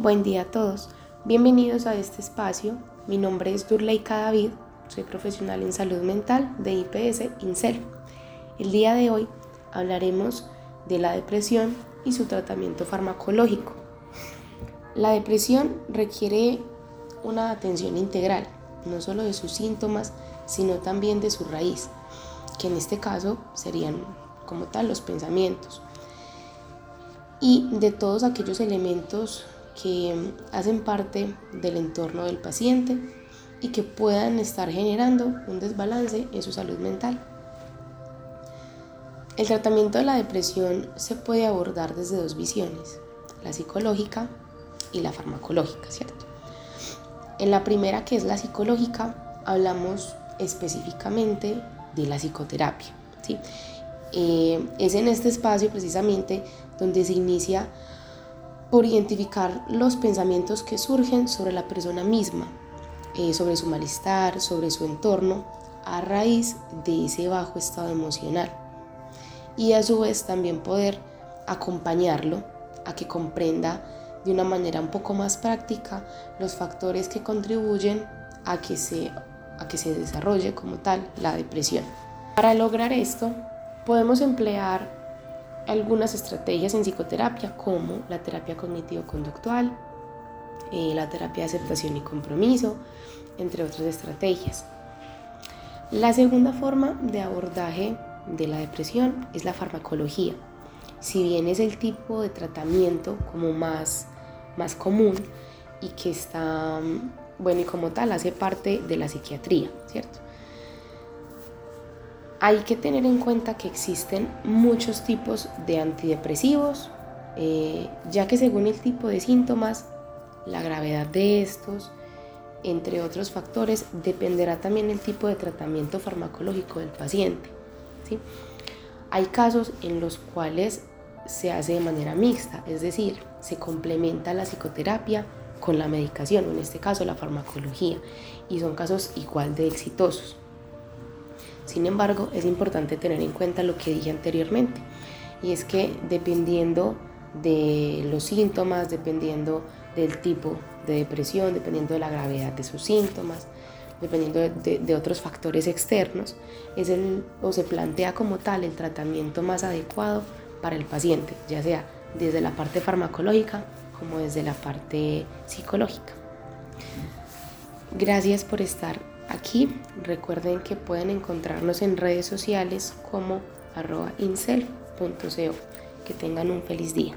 Buen día a todos. Bienvenidos a este espacio. Mi nombre es Durleika David. Soy profesional en salud mental de IPS INCEL. El día de hoy hablaremos de la depresión y su tratamiento farmacológico. La depresión requiere una atención integral, no solo de sus síntomas, sino también de su raíz, que en este caso serían como tal los pensamientos y de todos aquellos elementos que hacen parte del entorno del paciente y que puedan estar generando un desbalance en su salud mental. El tratamiento de la depresión se puede abordar desde dos visiones, la psicológica y la farmacológica, ¿cierto? En la primera, que es la psicológica, hablamos específicamente de la psicoterapia, ¿sí? Eh, es en este espacio precisamente donde se inicia por identificar los pensamientos que surgen sobre la persona misma, eh, sobre su malestar, sobre su entorno, a raíz de ese bajo estado emocional. Y a su vez también poder acompañarlo a que comprenda de una manera un poco más práctica los factores que contribuyen a que se, a que se desarrolle como tal la depresión. Para lograr esto, podemos emplear algunas estrategias en psicoterapia como la terapia cognitivo-conductual, eh, la terapia de aceptación y compromiso, entre otras estrategias. La segunda forma de abordaje de la depresión es la farmacología. Si bien es el tipo de tratamiento como más, más común y que está, bueno, y como tal hace parte de la psiquiatría, ¿cierto? Hay que tener en cuenta que existen muchos tipos de antidepresivos, eh, ya que según el tipo de síntomas, la gravedad de estos, entre otros factores, dependerá también el tipo de tratamiento farmacológico del paciente. ¿sí? Hay casos en los cuales se hace de manera mixta, es decir, se complementa la psicoterapia con la medicación, en este caso la farmacología, y son casos igual de exitosos. Sin embargo, es importante tener en cuenta lo que dije anteriormente, y es que dependiendo de los síntomas, dependiendo del tipo de depresión, dependiendo de la gravedad de sus síntomas, dependiendo de, otros factores externos, es el, o se plantea como tal el tratamiento más adecuado para el paciente, ya sea desde la parte farmacológica como desde la parte psicológica. Gracias por estar aquí. Recuerden que pueden encontrarnos en redes sociales como arroba. Que tengan un feliz día.